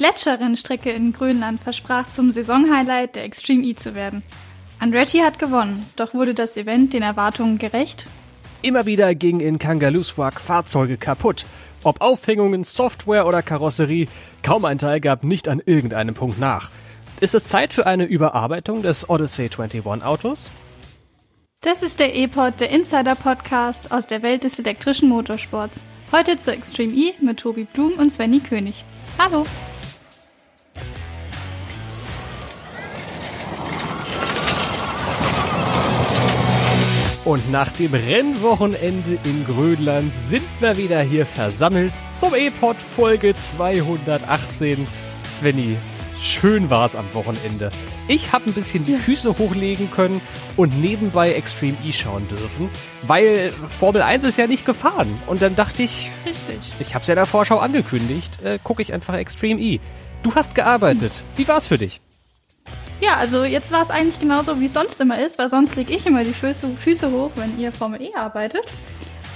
Gletscherrennstrecke in Grönland versprach zum Saisonhighlight der Extreme E zu werden. Andretti hat gewonnen, doch wurde das Event den Erwartungen gerecht? Immer wieder gingen in Kangaluswak Fahrzeuge kaputt. Ob Aufhängungen, Software oder Karosserie, kaum ein Teil gab nicht an irgendeinem Punkt nach. Ist es Zeit für eine Überarbeitung des Odyssey 21 Autos? Das ist der E-Pod, der Insider-Podcast aus der Welt des elektrischen Motorsports. Heute zur Extreme E mit Tobi Blum und Svenny König. Hallo! Und nach dem Rennwochenende in Grönland sind wir wieder hier versammelt zum E-Pod Folge 218. Svenny, schön war es am Wochenende. Ich habe ein bisschen die Füße hochlegen können und nebenbei Extreme E schauen dürfen, weil Formel 1 ist ja nicht gefahren. Und dann dachte ich, Richtig. ich habe es ja in der Vorschau angekündigt, äh, gucke ich einfach Extreme E. Du hast gearbeitet. Wie war's für dich? Ja, also jetzt war es eigentlich genauso, wie es sonst immer ist, weil sonst lege ich immer die Füße, Füße hoch, wenn ihr Formel E arbeitet.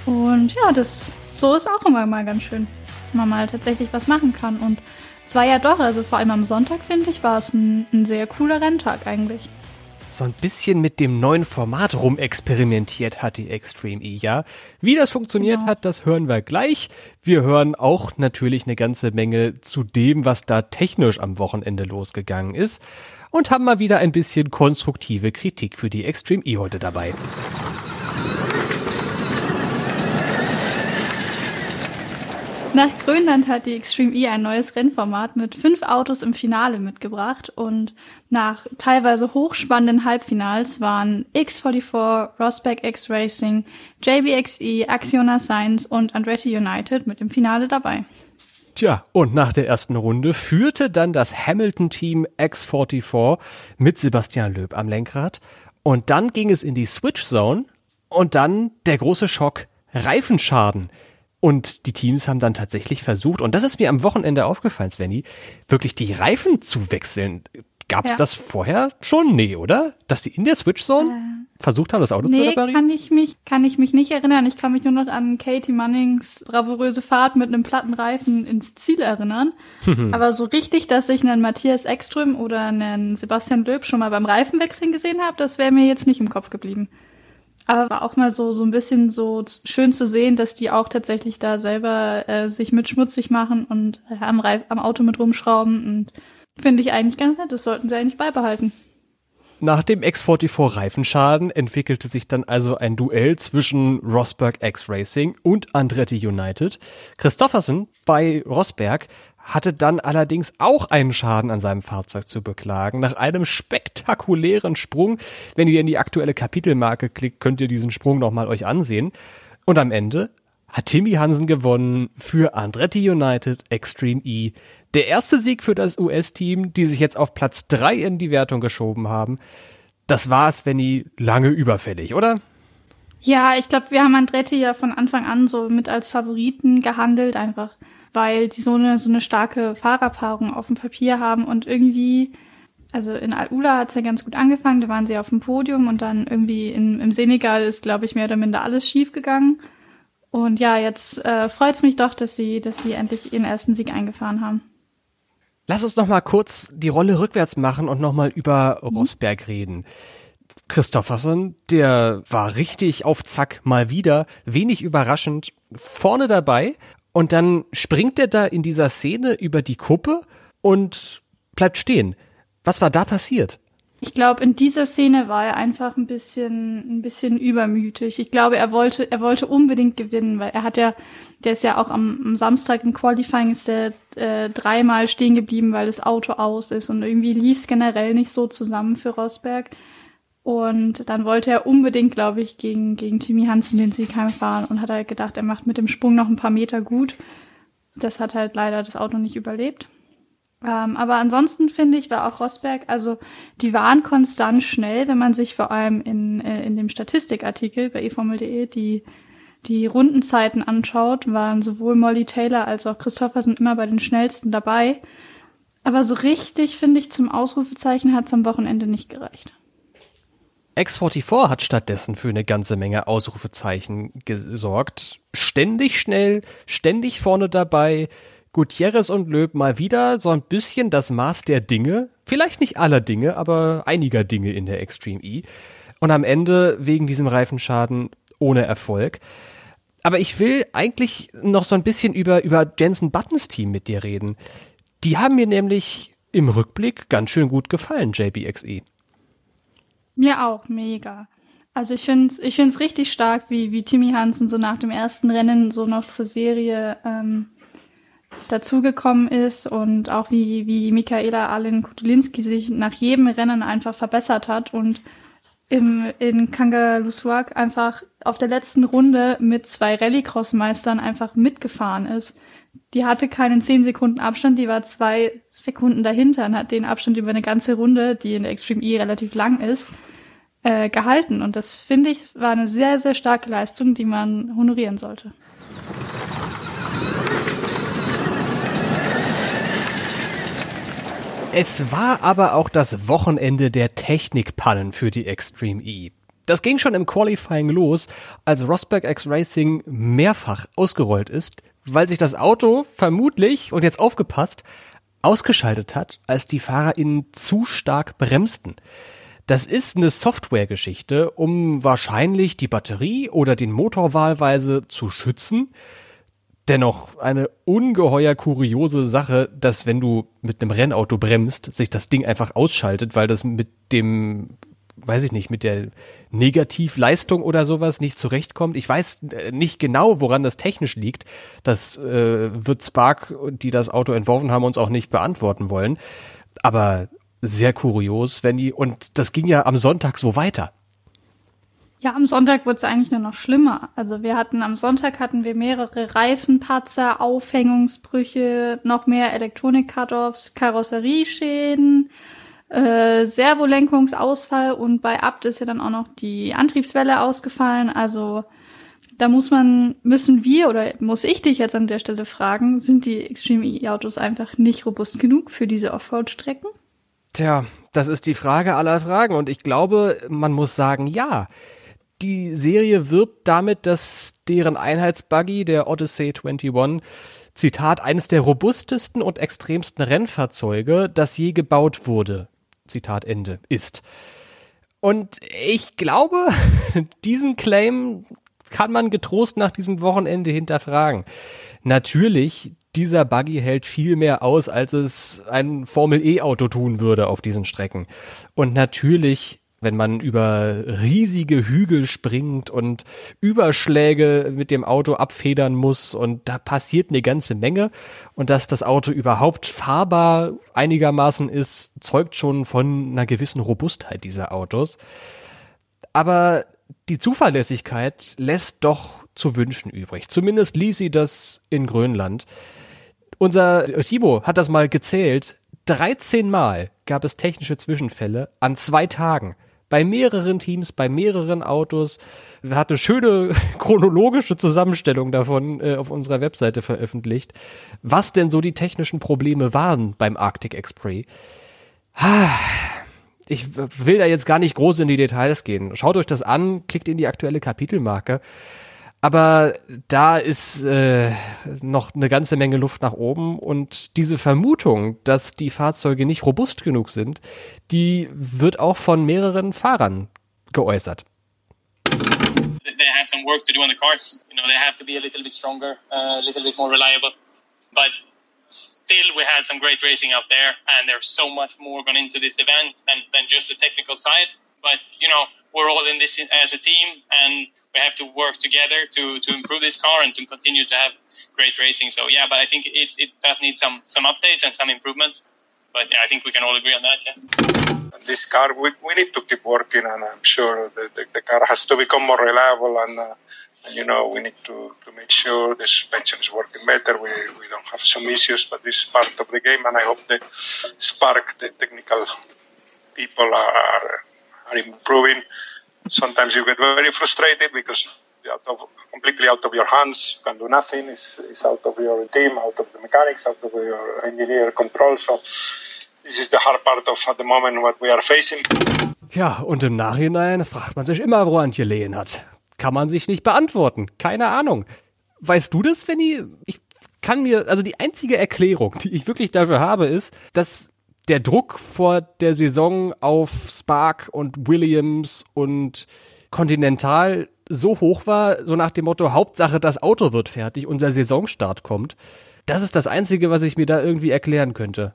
Und ja, das so ist auch immer mal ganz schön, wenn man mal tatsächlich was machen kann. Und es war ja doch, also vor allem am Sonntag, finde ich, war es ein, ein sehr cooler Renntag eigentlich. so ein bisschen mit dem neuen Format rumexperimentiert hat die Extreme E, ja. Wie das funktioniert Genau. hat, das hören wir gleich. Wir hören auch natürlich eine ganze Menge zu dem, was da technisch am Wochenende losgegangen ist und haben mal wieder ein bisschen konstruktive Kritik für die Extreme E heute dabei. Nach Grönland hat die Extreme E ein neues Rennformat mit fünf Autos im Finale mitgebracht und nach teilweise hochspannenden Halbfinals waren X44, Rosberg X Racing, JBXE, Axiona Science und Andretti United mit im Finale dabei. Tja, und nach der ersten Runde führte dann das Hamilton-Team X44 mit Sebastian Loeb am Lenkrad. Und dann ging es in die Switch Zone und dann der große Schock, Reifenschaden. Und die Teams haben dann tatsächlich versucht, und das ist mir am Wochenende aufgefallen, Svenny, wirklich die Reifen zu wechseln. Gab es Ja. das vorher schon? Nee, oder? Dass die in der Switch Zone versucht haben, das Auto zu Nee, reparieren? kann ich mich, kann ich mich nicht erinnern. Ich kann mich nur noch an Katie Mannings bravouröse Fahrt mit einem platten Reifen ins Ziel erinnern. Aber so richtig, dass ich einen Matthias Ekström oder einen Sebastian Löb schon mal beim Reifenwechseln gesehen habe, das wäre mir jetzt nicht im Kopf geblieben. Aber war auch mal so, so ein bisschen so schön zu sehen, dass die auch tatsächlich da selber äh, sich mit schmutzig machen und äh, am, Reif am Auto mit rumschrauben und finde ich eigentlich ganz nett. Das sollten sie eigentlich beibehalten. Nach dem X44 Reifenschaden entwickelte sich dann also ein Duell zwischen Rosberg X Racing und Andretti United. Christoffersen bei Rosberg hatte dann allerdings auch einen Schaden an seinem Fahrzeug zu beklagen. Nach einem spektakulären Sprung, wenn ihr in die aktuelle Kapitelmarke klickt, könnt ihr diesen Sprung nochmal euch ansehen. Und am Ende hat Timmy Hansen gewonnen für Andretti United Extreme E. Der erste Sieg für das US-Team, die sich jetzt auf Platz drei in die Wertung geschoben haben. Das war Svenny lange überfällig, oder? Ja, ich glaube, wir haben Andretti ja von Anfang an so mit als Favoriten gehandelt, einfach weil die so eine, so eine starke Fahrerpaarung auf dem Papier haben und irgendwie, also in Al-Ula hat's ja ganz gut angefangen, da waren sie auf dem Podium und dann irgendwie in, im Senegal ist, glaube ich, mehr oder minder alles schief gegangen. Und ja, jetzt äh, freut's mich doch, dass sie, dass sie endlich ihren ersten Sieg eingefahren haben. Lass uns noch mal kurz die Rolle rückwärts machen und noch mal über Rosberg reden. Christofferson, der war richtig auf Zack mal wieder, wenig überraschend, vorne dabei und dann springt er da in dieser Szene über die Kuppe und bleibt stehen. Was war da passiert? Ich glaube, in dieser Szene war er einfach ein bisschen, ein bisschen übermütig. Ich glaube, er wollte, er wollte unbedingt gewinnen, weil er hat ja, der ist ja auch am, am Samstag im Qualifying ist der äh, dreimal stehen geblieben, weil das Auto aus ist und irgendwie lief es generell nicht so zusammen für Rosberg. Und dann wollte er unbedingt, glaube ich, gegen, gegen Timmy Hansen den Sieg heimfahren und hat halt gedacht, er macht mit dem Sprung noch ein paar Meter gut. Das hat halt leider das Auto nicht überlebt. Ähm, aber ansonsten finde ich, war auch Rosberg, also die waren konstant schnell, wenn man sich vor allem in, äh, in dem Statistikartikel bei eformel.de die, die Rundenzeiten anschaut, waren sowohl Molly Taylor als auch Christophersen immer bei den schnellsten dabei. Aber so richtig, finde ich, zum Ausrufezeichen hat es am Wochenende nicht gereicht. X44 hat stattdessen für eine ganze Menge Ausrufezeichen gesorgt. Ständig schnell, ständig vorne dabei, Gutierrez und Löb mal wieder so ein bisschen das Maß der Dinge, vielleicht nicht aller Dinge, aber einiger Dinge in der Extreme E. Und am Ende wegen diesem Reifenschaden ohne Erfolg. Aber ich will eigentlich noch so ein bisschen über, über Jensen Buttons Team mit dir reden. Die haben mir nämlich im Rückblick ganz schön gut gefallen, JBXE. Mir auch, mega. Also ich finde es ich find's richtig stark, wie, wie Timmy Hansen so nach dem ersten Rennen so noch zur Serie ähm, dazugekommen ist und auch wie, wie Michaela Allen Kutulinski sich nach jedem Rennen einfach verbessert hat und im, in Kangalusuak einfach auf der letzten Runde mit zwei Rallycross-Meistern einfach mitgefahren ist. Die hatte keinen 10 Sekunden Abstand, die war zwei Sekunden dahinter und hat den Abstand über eine ganze Runde, die in der Extreme E relativ lang ist, äh, gehalten. Und das finde ich war eine sehr, sehr starke Leistung, die man honorieren sollte. Es war aber auch das Wochenende der Technikpannen für die Extreme E. Das ging schon im Qualifying los, als Rosberg X Racing mehrfach ausgerollt ist, weil sich das Auto vermutlich, und jetzt aufgepasst, ausgeschaltet hat, als die FahrerInnen zu stark bremsten. Das ist eine Softwaregeschichte, um wahrscheinlich die Batterie oder den Motor wahlweise zu schützen dennoch eine ungeheuer kuriose Sache, dass wenn du mit einem Rennauto bremst, sich das Ding einfach ausschaltet, weil das mit dem, weiß ich nicht, mit der Negativleistung oder sowas nicht zurechtkommt. Ich weiß äh, nicht genau, woran das technisch liegt. Das äh, wird Spark, die das Auto entworfen haben, uns auch nicht beantworten wollen. Aber sehr kurios, wenn die, und das ging ja am Sonntag so weiter. Ja, am Sonntag wurde es eigentlich nur noch schlimmer. Also wir hatten am Sonntag hatten wir mehrere Reifenpatzer, Aufhängungsbrüche, noch mehr Elektronik-Cut-Offs, Karosserieschäden, äh, Servolenkungsausfall und bei Abt ist ja dann auch noch die Antriebswelle ausgefallen. Also da muss man, müssen wir oder muss ich dich jetzt an der Stelle fragen, sind die Extreme E-Autos einfach nicht robust genug für diese Offroad-Strecken? Tja, das ist die Frage aller Fragen und ich glaube, man muss sagen, ja die Serie wirbt damit, dass deren Einheitsbuggy, der Odyssey 21, Zitat, eines der robustesten und extremsten Rennfahrzeuge, das je gebaut wurde, Zitat Ende, ist. Und ich glaube, diesen Claim kann man getrost nach diesem Wochenende hinterfragen. Natürlich, dieser Buggy hält viel mehr aus, als es ein Formel E-Auto tun würde auf diesen Strecken. Und natürlich wenn man über riesige Hügel springt und Überschläge mit dem Auto abfedern muss und da passiert eine ganze Menge und dass das Auto überhaupt fahrbar einigermaßen ist, zeugt schon von einer gewissen Robustheit dieser Autos. Aber die Zuverlässigkeit lässt doch zu wünschen übrig. Zumindest ließ sie das in Grönland. Unser Timo hat das mal gezählt. 13 Mal gab es technische Zwischenfälle an zwei Tagen bei mehreren Teams, bei mehreren Autos. Wir hatten eine schöne chronologische Zusammenstellung davon äh, auf unserer Webseite veröffentlicht, was denn so die technischen Probleme waren beim Arctic Express. Ich will da jetzt gar nicht groß in die Details gehen. Schaut euch das an, klickt in die aktuelle Kapitelmarke. Aber da ist äh, noch eine ganze Menge Luft nach oben und diese Vermutung, dass die Fahrzeuge nicht robust genug sind, die wird auch von mehreren Fahrern geäußert. They have some work to do on the cars. You know, they have to be a little bit stronger, a little bit more reliable. But still, we had some great racing out there, and there's so much more gone into this event than, than just the technical side. But you know, we're all in this as a team, and we have to work together to, to improve this car and to continue to have great racing. So yeah, but I think it, it does need some some updates and some improvements. But yeah, I think we can all agree on that. Yeah. This car, we, we need to keep working, and I'm sure the, the, the car has to become more reliable. And, uh, and you know, we need to, to make sure the suspension is working better. We we don't have some issues, but this is part of the game, and I hope the Spark, the technical people, are are improving sometimes you get very frustrated because out of, completely out of your hands, you can do nothing. It's, it's out of your team, out of the mechanics, out of your engineer control. So this is the hard part of at the moment what we are facing. Tja, und im Nachhinein fragt man sich immer, wo Antje Lehen hat. Kann man sich nicht beantworten. Keine Ahnung. Weißt du das, Svenny? Ich kann mir, also die einzige Erklärung, die ich wirklich dafür habe, ist, dass der Druck vor der Saison auf Spark und Williams und Continental so hoch war, so nach dem Motto, Hauptsache das Auto wird fertig, unser Saisonstart kommt. Das ist das Einzige, was ich mir da irgendwie erklären könnte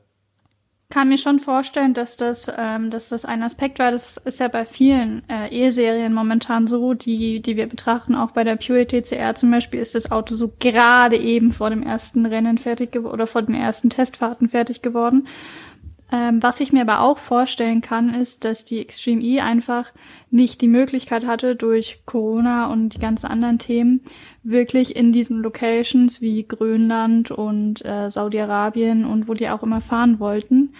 kann mir schon vorstellen, dass das, ähm, dass das ein Aspekt war. Das ist ja bei vielen äh, E-Serien momentan so, die, die wir betrachten. Auch bei der Pure TCR zum Beispiel ist das Auto so gerade eben vor dem ersten Rennen fertig geworden oder vor den ersten Testfahrten fertig geworden. Ähm, was ich mir aber auch vorstellen kann, ist, dass die Extreme E einfach nicht die Möglichkeit hatte, durch Corona und die ganzen anderen Themen wirklich in diesen Locations wie Grönland und äh, Saudi-Arabien und wo die auch immer fahren wollten,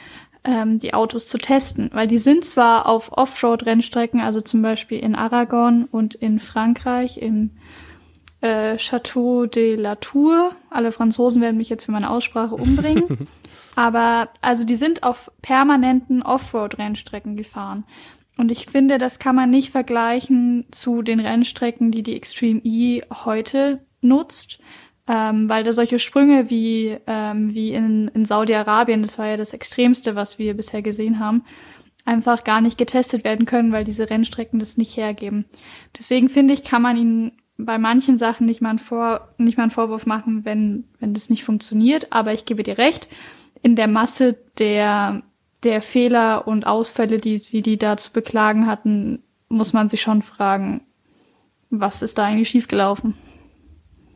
ähm, die Autos zu testen. Weil die sind zwar auf Offroad-Rennstrecken, also zum Beispiel in Aragon und in Frankreich, in äh, Château de la Tour. Alle Franzosen werden mich jetzt für meine Aussprache umbringen. Aber also die sind auf permanenten Offroad-Rennstrecken gefahren. Und ich finde, das kann man nicht vergleichen zu den Rennstrecken, die die Extreme E heute nutzt, ähm, weil da solche Sprünge wie, ähm, wie in, in Saudi-Arabien, das war ja das Extremste, was wir bisher gesehen haben, einfach gar nicht getestet werden können, weil diese Rennstrecken das nicht hergeben. Deswegen finde ich, kann man ihnen bei manchen Sachen nicht mal, einen Vor nicht mal einen Vorwurf machen, wenn, wenn das nicht funktioniert. Aber ich gebe dir recht, in der Masse der, der Fehler und Ausfälle, die, die die da zu beklagen hatten, muss man sich schon fragen, was ist da eigentlich schiefgelaufen?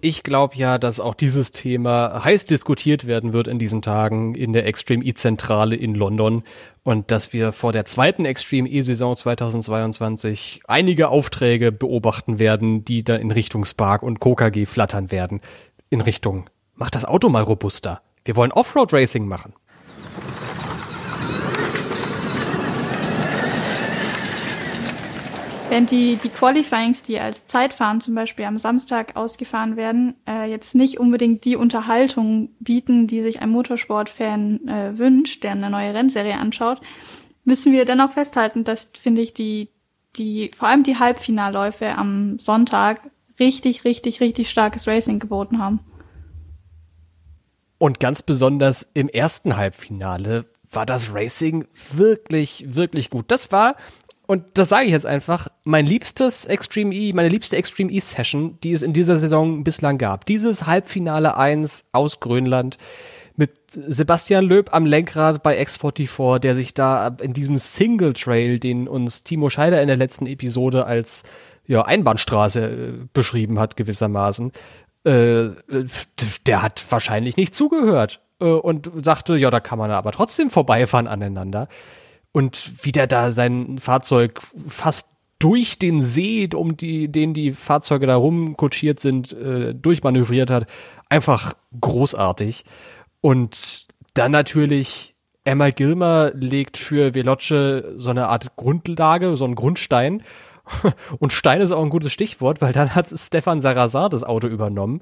Ich glaube ja, dass auch dieses Thema heiß diskutiert werden wird in diesen Tagen in der Extreme E-Zentrale in London und dass wir vor der zweiten Extreme E-Saison 2022 einige Aufträge beobachten werden, die dann in Richtung Spark und KKG flattern werden. In Richtung, mach das Auto mal robuster. Wir wollen Offroad Racing machen. Während die, die Qualifyings, die als Zeitfahren zum Beispiel am Samstag ausgefahren werden, äh, jetzt nicht unbedingt die Unterhaltung bieten, die sich ein Motorsportfan äh, wünscht, der eine neue Rennserie anschaut, müssen wir dennoch festhalten, dass, finde ich, die, die, vor allem die Halbfinalläufe am Sonntag richtig, richtig, richtig starkes Racing geboten haben. Und ganz besonders im ersten Halbfinale war das Racing wirklich, wirklich gut. Das war, und das sage ich jetzt einfach, mein liebstes Extreme E, meine liebste Extreme E Session, die es in dieser Saison bislang gab. Dieses Halbfinale 1 aus Grönland mit Sebastian Löb am Lenkrad bei X44, der sich da in diesem Single Trail, den uns Timo Scheider in der letzten Episode als ja, Einbahnstraße äh, beschrieben hat, gewissermaßen, äh, der hat wahrscheinlich nicht zugehört äh, und sagte, ja, da kann man aber trotzdem vorbeifahren aneinander. Und wie der da sein Fahrzeug fast durch den See, um die, den die Fahrzeuge da rumkutschiert sind, äh, durchmanövriert hat. Einfach großartig. Und dann natürlich Emma Gilmer legt für Veloce so eine Art Grundlage, so einen Grundstein Und Stein ist auch ein gutes Stichwort, weil dann hat Stefan Sarrazin das Auto übernommen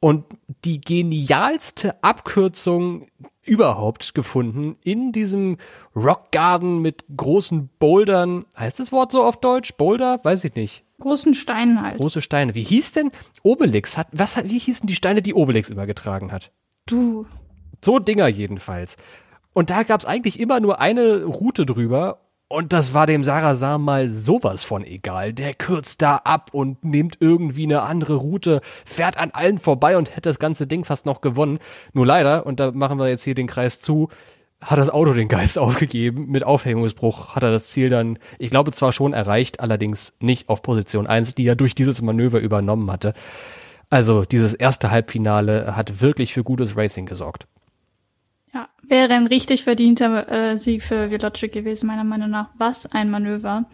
und die genialste Abkürzung überhaupt gefunden in diesem Rockgarden mit großen Bouldern. Heißt das Wort so auf Deutsch? Boulder? Weiß ich nicht. Großen Steinen halt. Große Steine. Wie hieß denn Obelix? Hat, was hat, wie hießen die Steine, die Obelix immer getragen hat? Du. So Dinger jedenfalls. Und da gab's eigentlich immer nur eine Route drüber und das war dem Sarasar mal sowas von egal. Der kürzt da ab und nimmt irgendwie eine andere Route, fährt an allen vorbei und hätte das ganze Ding fast noch gewonnen. Nur leider, und da machen wir jetzt hier den Kreis zu, hat das Auto den Geist aufgegeben. Mit Aufhängungsbruch hat er das Ziel dann, ich glaube, zwar schon erreicht, allerdings nicht auf Position 1, die er durch dieses Manöver übernommen hatte. Also dieses erste Halbfinale hat wirklich für gutes Racing gesorgt. Ja, wäre ein richtig verdienter äh, Sieg für Veloce gewesen, meiner Meinung nach. Was ein Manöver.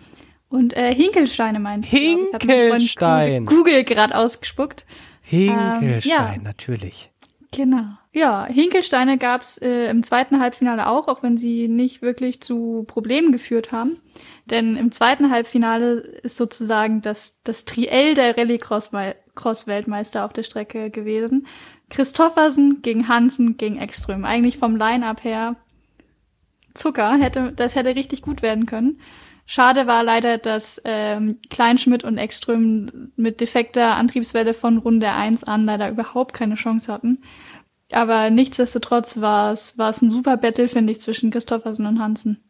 Und äh, Hinkelsteine meinst du? Hinkelstein. Google, gerade ausgespuckt. Hinkelstein, ähm, ja. natürlich. Genau. Ja, Hinkelsteine gab's äh, im zweiten Halbfinale auch, auch wenn sie nicht wirklich zu Problemen geführt haben. Denn im zweiten Halbfinale ist sozusagen das, das Triell der Rallycross-Weltmeister auf der Strecke gewesen. Christoffersen gegen Hansen gegen Ekström. Eigentlich vom Line-Up her Zucker. Hätte, das hätte richtig gut werden können. Schade war leider, dass ähm, Kleinschmidt und Ekström mit defekter Antriebswelle von Runde 1 an leider überhaupt keine Chance hatten. Aber nichtsdestotrotz war es, war es ein super Battle, finde ich, zwischen Christophersen und Hansen.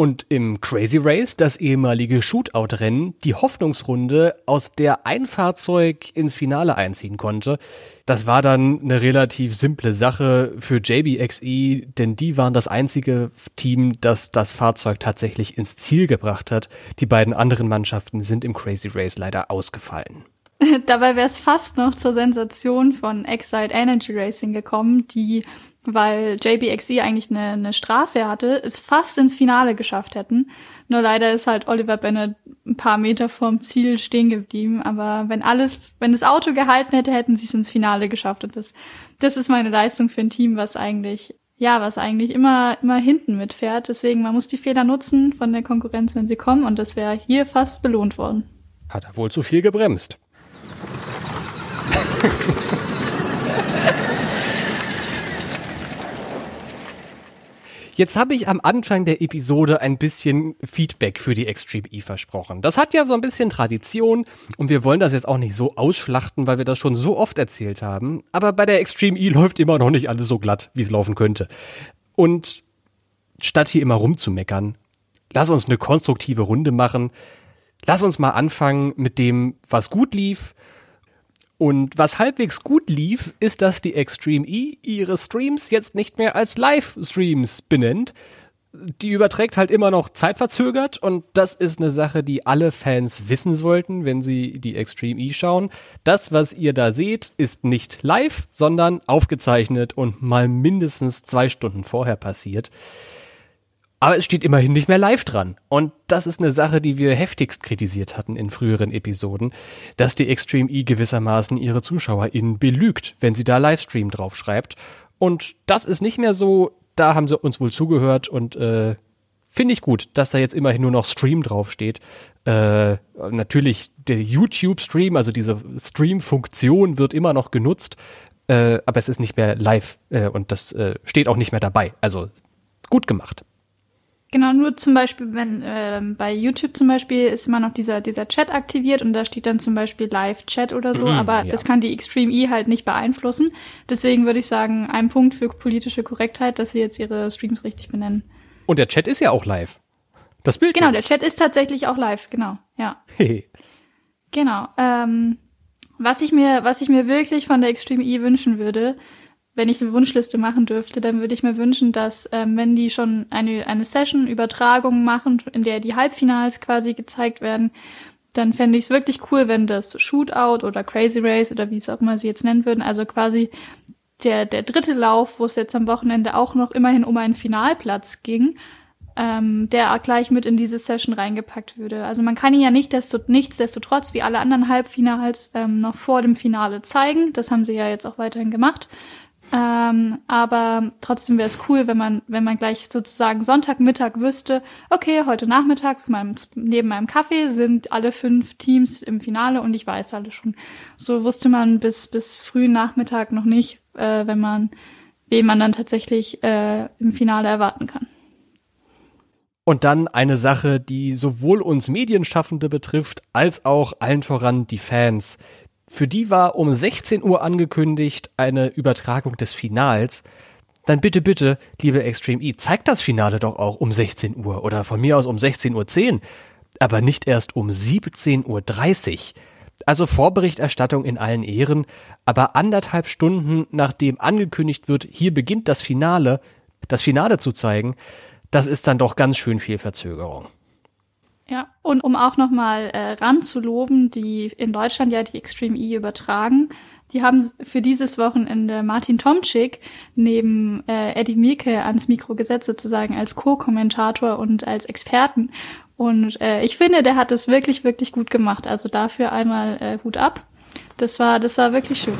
Und im Crazy Race, das ehemalige Shootout-Rennen, die Hoffnungsrunde, aus der ein Fahrzeug ins Finale einziehen konnte. Das war dann eine relativ simple Sache für JBXE, denn die waren das einzige Team, das das Fahrzeug tatsächlich ins Ziel gebracht hat. Die beiden anderen Mannschaften sind im Crazy Race leider ausgefallen. Dabei wäre es fast noch zur Sensation von Excite Energy Racing gekommen, die weil JBXE eigentlich eine, eine Strafe hatte, es fast ins Finale geschafft hätten. Nur leider ist halt Oliver Bennett ein paar Meter vorm Ziel stehen geblieben. Aber wenn alles, wenn das Auto gehalten hätte, hätten sie es ins Finale geschafft. Und das, das ist meine Leistung für ein Team, was eigentlich, ja, was eigentlich immer, immer hinten mitfährt. Deswegen, man muss die Fehler nutzen von der Konkurrenz, wenn sie kommen. Und das wäre hier fast belohnt worden. Hat er wohl zu viel gebremst. Jetzt habe ich am Anfang der Episode ein bisschen Feedback für die Extreme E versprochen. Das hat ja so ein bisschen Tradition und wir wollen das jetzt auch nicht so ausschlachten, weil wir das schon so oft erzählt haben. Aber bei der Extreme E läuft immer noch nicht alles so glatt, wie es laufen könnte. Und statt hier immer rumzumeckern, lass uns eine konstruktive Runde machen. Lass uns mal anfangen mit dem, was gut lief und was halbwegs gut lief, ist, dass die Extreme E ihre Streams jetzt nicht mehr als Live-Streams benennt. Die überträgt halt immer noch zeitverzögert und das ist eine Sache, die alle Fans wissen sollten, wenn sie die Extreme E schauen. Das, was ihr da seht, ist nicht live, sondern aufgezeichnet und mal mindestens zwei Stunden vorher passiert. Aber es steht immerhin nicht mehr live dran. Und das ist eine Sache, die wir heftigst kritisiert hatten in früheren Episoden, dass die Extreme E gewissermaßen ihre ZuschauerInnen belügt, wenn sie da Livestream draufschreibt. Und das ist nicht mehr so, da haben sie uns wohl zugehört und äh, finde ich gut, dass da jetzt immerhin nur noch Stream draufsteht. Äh, natürlich der YouTube-Stream, also diese Stream-Funktion wird immer noch genutzt, äh, aber es ist nicht mehr live äh, und das äh, steht auch nicht mehr dabei. Also gut gemacht. Genau, nur zum Beispiel, wenn äh, bei YouTube zum Beispiel ist immer noch dieser, dieser Chat aktiviert und da steht dann zum Beispiel Live-Chat oder so, mhm, aber ja. das kann die Extreme E halt nicht beeinflussen. Deswegen würde ich sagen, ein Punkt für politische Korrektheit, dass sie jetzt ihre Streams richtig benennen. Und der Chat ist ja auch live. Das Bild. Genau, der Chat ist tatsächlich auch live, genau, ja. Genau. Ähm, was ich mir, was ich mir wirklich von der Extreme E wünschen würde, wenn ich eine Wunschliste machen dürfte, dann würde ich mir wünschen, dass ähm, wenn die schon eine, eine Session, Übertragung machen, in der die Halbfinals quasi gezeigt werden, dann fände ich es wirklich cool, wenn das Shootout oder Crazy Race oder wie es auch immer sie jetzt nennen würden, also quasi der, der dritte Lauf, wo es jetzt am Wochenende auch noch immerhin um einen Finalplatz ging, ähm, der gleich mit in diese Session reingepackt würde. Also man kann ihn ja nicht desto, nichtsdestotrotz wie alle anderen Halbfinals ähm, noch vor dem Finale zeigen. Das haben sie ja jetzt auch weiterhin gemacht. Ähm, aber trotzdem wäre es cool, wenn man, wenn man gleich sozusagen Sonntagmittag wüsste, okay, heute Nachmittag meinem, neben meinem Kaffee sind alle fünf Teams im Finale und ich weiß alle schon. So wusste man bis, bis frühen Nachmittag noch nicht, äh, wenn man, wen man dann tatsächlich äh, im Finale erwarten kann. Und dann eine Sache, die sowohl uns Medienschaffende betrifft, als auch allen voran die Fans. Für die war um 16 Uhr angekündigt eine Übertragung des Finals. Dann bitte, bitte, liebe Extreme E, zeigt das Finale doch auch um 16 Uhr oder von mir aus um 16.10 Uhr, aber nicht erst um 17.30 Uhr. Also Vorberichterstattung in allen Ehren, aber anderthalb Stunden nachdem angekündigt wird, hier beginnt das Finale, das Finale zu zeigen, das ist dann doch ganz schön viel Verzögerung. Ja, und um auch nochmal äh, ranzuloben, die in Deutschland ja die Extreme E übertragen, die haben für dieses Wochenende Martin Tomczyk neben äh, Eddie Mielke ans Mikro gesetzt, sozusagen als Co-Kommentator und als Experten. Und äh, ich finde, der hat es wirklich, wirklich gut gemacht. Also dafür einmal äh, Hut ab. Das war, das war wirklich schön.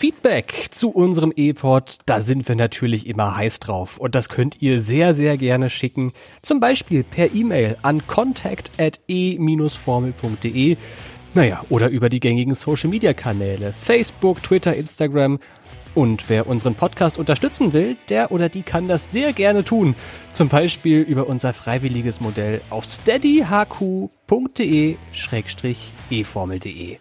Feedback zu unserem E-Pod, da sind wir natürlich immer heiß drauf. Und das könnt ihr sehr, sehr gerne schicken. Zum Beispiel per E-Mail an contact.e-formel.de. Naja, oder über die gängigen Social Media Kanäle. Facebook, Twitter, Instagram. Und wer unseren Podcast unterstützen will, der oder die kann das sehr gerne tun. Zum Beispiel über unser freiwilliges Modell auf steadyhq.de-eformel.de.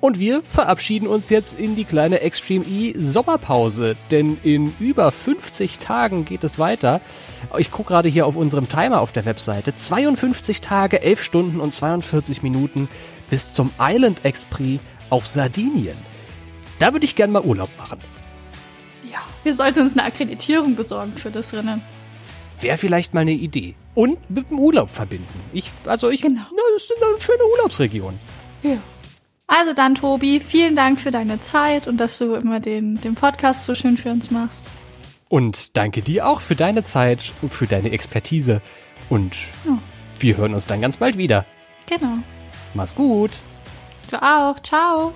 Und wir verabschieden uns jetzt in die kleine Extreme E Sommerpause, denn in über 50 Tagen geht es weiter. Ich gucke gerade hier auf unserem Timer auf der Webseite. 52 Tage, 11 Stunden und 42 Minuten bis zum Island Express auf Sardinien. Da würde ich gern mal Urlaub machen. Ja, wir sollten uns eine Akkreditierung besorgen für das Rennen. Wäre vielleicht mal eine Idee. Und mit dem Urlaub verbinden. Ich, also ich, Genau. na, das ist eine schöne Urlaubsregion. Ja. Also dann, Tobi, vielen Dank für deine Zeit und dass du immer den, den Podcast so schön für uns machst. Und danke dir auch für deine Zeit und für deine Expertise. Und Ja. wir hören uns dann ganz bald wieder. Genau. Mach's gut. Du auch. Ciao.